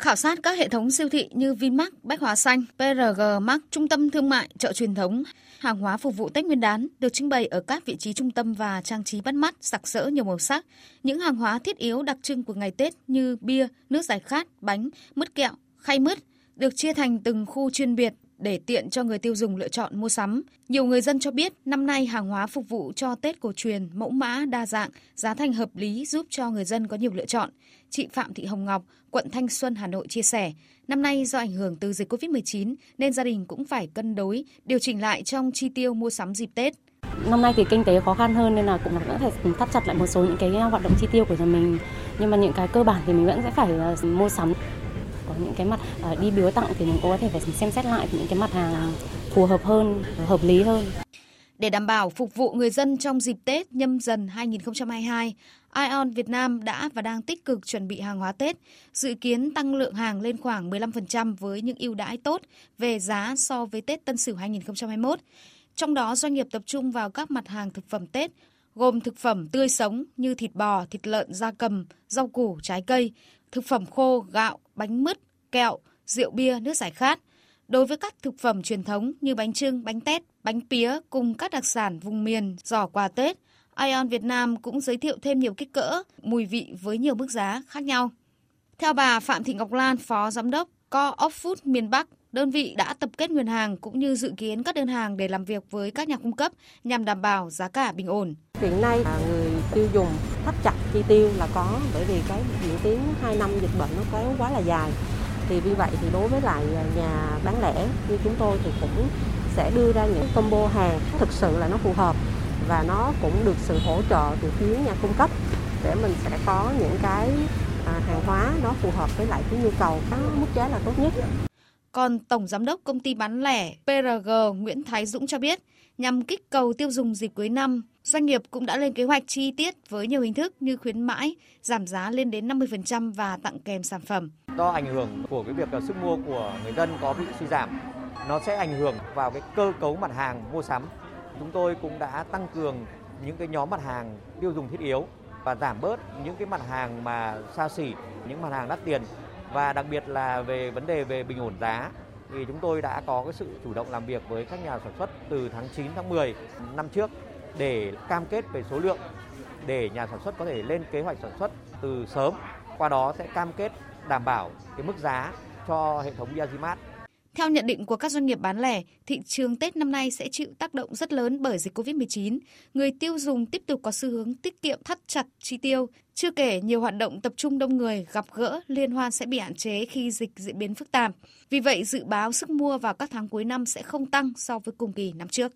Khảo sát các hệ thống siêu thị như Vinmart, Bách Hóa Xanh, PRG Mart, trung tâm thương mại, chợ truyền thống, hàng hóa phục vụ Tết Nguyên đán được trưng bày ở các vị trí trung tâm và trang trí bắt mắt, sặc sỡ nhiều màu sắc. Những hàng hóa thiết yếu đặc trưng của ngày Tết như bia, nước giải khát, bánh, mứt kẹo, khay mứt được chia thành từng khu chuyên biệt để tiện cho người tiêu dùng lựa chọn mua sắm. Nhiều người dân cho biết năm nay hàng hóa phục vụ cho Tết cổ truyền mẫu mã đa dạng, giá thành hợp lý giúp cho người dân có nhiều lựa chọn. Chị Phạm Thị Hồng Ngọc, quận Thanh Xuân, Hà Nội chia sẻ, năm nay do ảnh hưởng từ dịch Covid-19 nên gia đình cũng phải cân đối, điều chỉnh lại trong chi tiêu mua sắm dịp Tết. Năm nay thì kinh tế khó khăn hơn nên là cũng vẫn phải thắt chặt lại một số những cái hoạt động chi tiêu của nhà mình. Nhưng mà những cái cơ bản thì mình vẫn sẽ phải ờ, mua sắm có những cái mặt ờ, đi biếu tặng thì mình cũng có thể phải xem xét lại những cái mặt hàng phù hợp hơn, hợp lý hơn. Để đảm bảo phục vụ người dân trong dịp Tết nhâm dần 2022, Ion Việt Nam đã và đang tích cực chuẩn bị hàng hóa Tết, dự kiến tăng lượng hàng lên khoảng 15% với những ưu đãi tốt về giá so với Tết Tân Sửu 2021. Trong đó doanh nghiệp tập trung vào các mặt hàng thực phẩm Tết gồm thực phẩm tươi sống như thịt bò, thịt lợn, da cầm, rau củ, trái cây, thực phẩm khô, gạo, bánh mứt, kẹo, rượu bia, nước giải khát. Đối với các thực phẩm truyền thống như bánh trưng, bánh tét, bánh pía cùng các đặc sản vùng miền, giỏ quà Tết, Ion Việt Nam cũng giới thiệu thêm nhiều kích cỡ, mùi vị với nhiều mức giá khác nhau. Theo bà Phạm Thị Ngọc Lan, Phó Giám đốc Co op Food miền Bắc, đơn vị đã tập kết nguồn hàng cũng như dự kiến các đơn hàng để làm việc với các nhà cung cấp nhằm đảm bảo giá cả bình ổn. Hiện nay người tiêu dùng thắt chặt chi tiêu là có, bởi vì cái diễn tiến 2 năm dịch bệnh nó kéo quá là dài. Thì vì vậy thì đối với lại nhà bán lẻ như chúng tôi thì cũng sẽ đưa ra những combo hàng thực sự là nó phù hợp và nó cũng được sự hỗ trợ từ phía nhà cung cấp để mình sẽ có những cái à, hàng hóa nó phù hợp với lại cái nhu cầu có mức giá là tốt nhất. Còn Tổng Giám đốc Công ty bán lẻ PRG Nguyễn Thái Dũng cho biết, nhằm kích cầu tiêu dùng dịp cuối năm, doanh nghiệp cũng đã lên kế hoạch chi tiết với nhiều hình thức như khuyến mãi, giảm giá lên đến 50% và tặng kèm sản phẩm. Do ảnh hưởng của cái việc sức mua của người dân có bị suy giảm, nó sẽ ảnh hưởng vào cái cơ cấu mặt hàng mua sắm. Chúng tôi cũng đã tăng cường những cái nhóm mặt hàng tiêu dùng thiết yếu và giảm bớt những cái mặt hàng mà xa xỉ, những mặt hàng đắt tiền và đặc biệt là về vấn đề về bình ổn giá, thì chúng tôi đã có cái sự chủ động làm việc với các nhà sản xuất từ tháng 9 tháng 10 năm trước để cam kết về số lượng, để nhà sản xuất có thể lên kế hoạch sản xuất từ sớm. Qua đó sẽ cam kết đảm bảo cái mức giá cho hệ thống Yazimat theo nhận định của các doanh nghiệp bán lẻ, thị trường Tết năm nay sẽ chịu tác động rất lớn bởi dịch COVID-19. Người tiêu dùng tiếp tục có xu hướng tiết kiệm thắt chặt chi tiêu. Chưa kể nhiều hoạt động tập trung đông người, gặp gỡ, liên hoan sẽ bị hạn chế khi dịch diễn biến phức tạp. Vì vậy, dự báo sức mua vào các tháng cuối năm sẽ không tăng so với cùng kỳ năm trước.